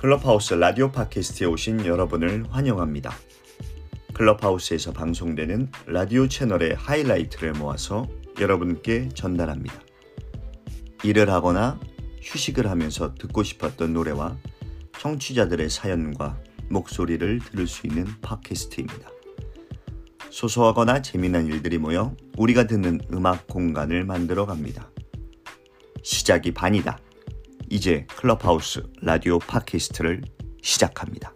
클럽하우스 라디오 팟캐스트에 오신 여러분을 환영합니다. 클럽하우스에서 방송되는 라디오 채널의 하이라이트를 모아서 여러분께 전달합니다. 일을 하거나 휴식을 하면서 듣고 싶었던 노래와 청취자들의 사연과 목소리를 들을 수 있는 팟캐스트입니다. 소소하거나 재미난 일들이 모여 우리가 듣는 음악 공간을 만들어 갑니다. 시작이 반이다. 이제 클럽하우스 라디오 팟캐스트를 시작합니다.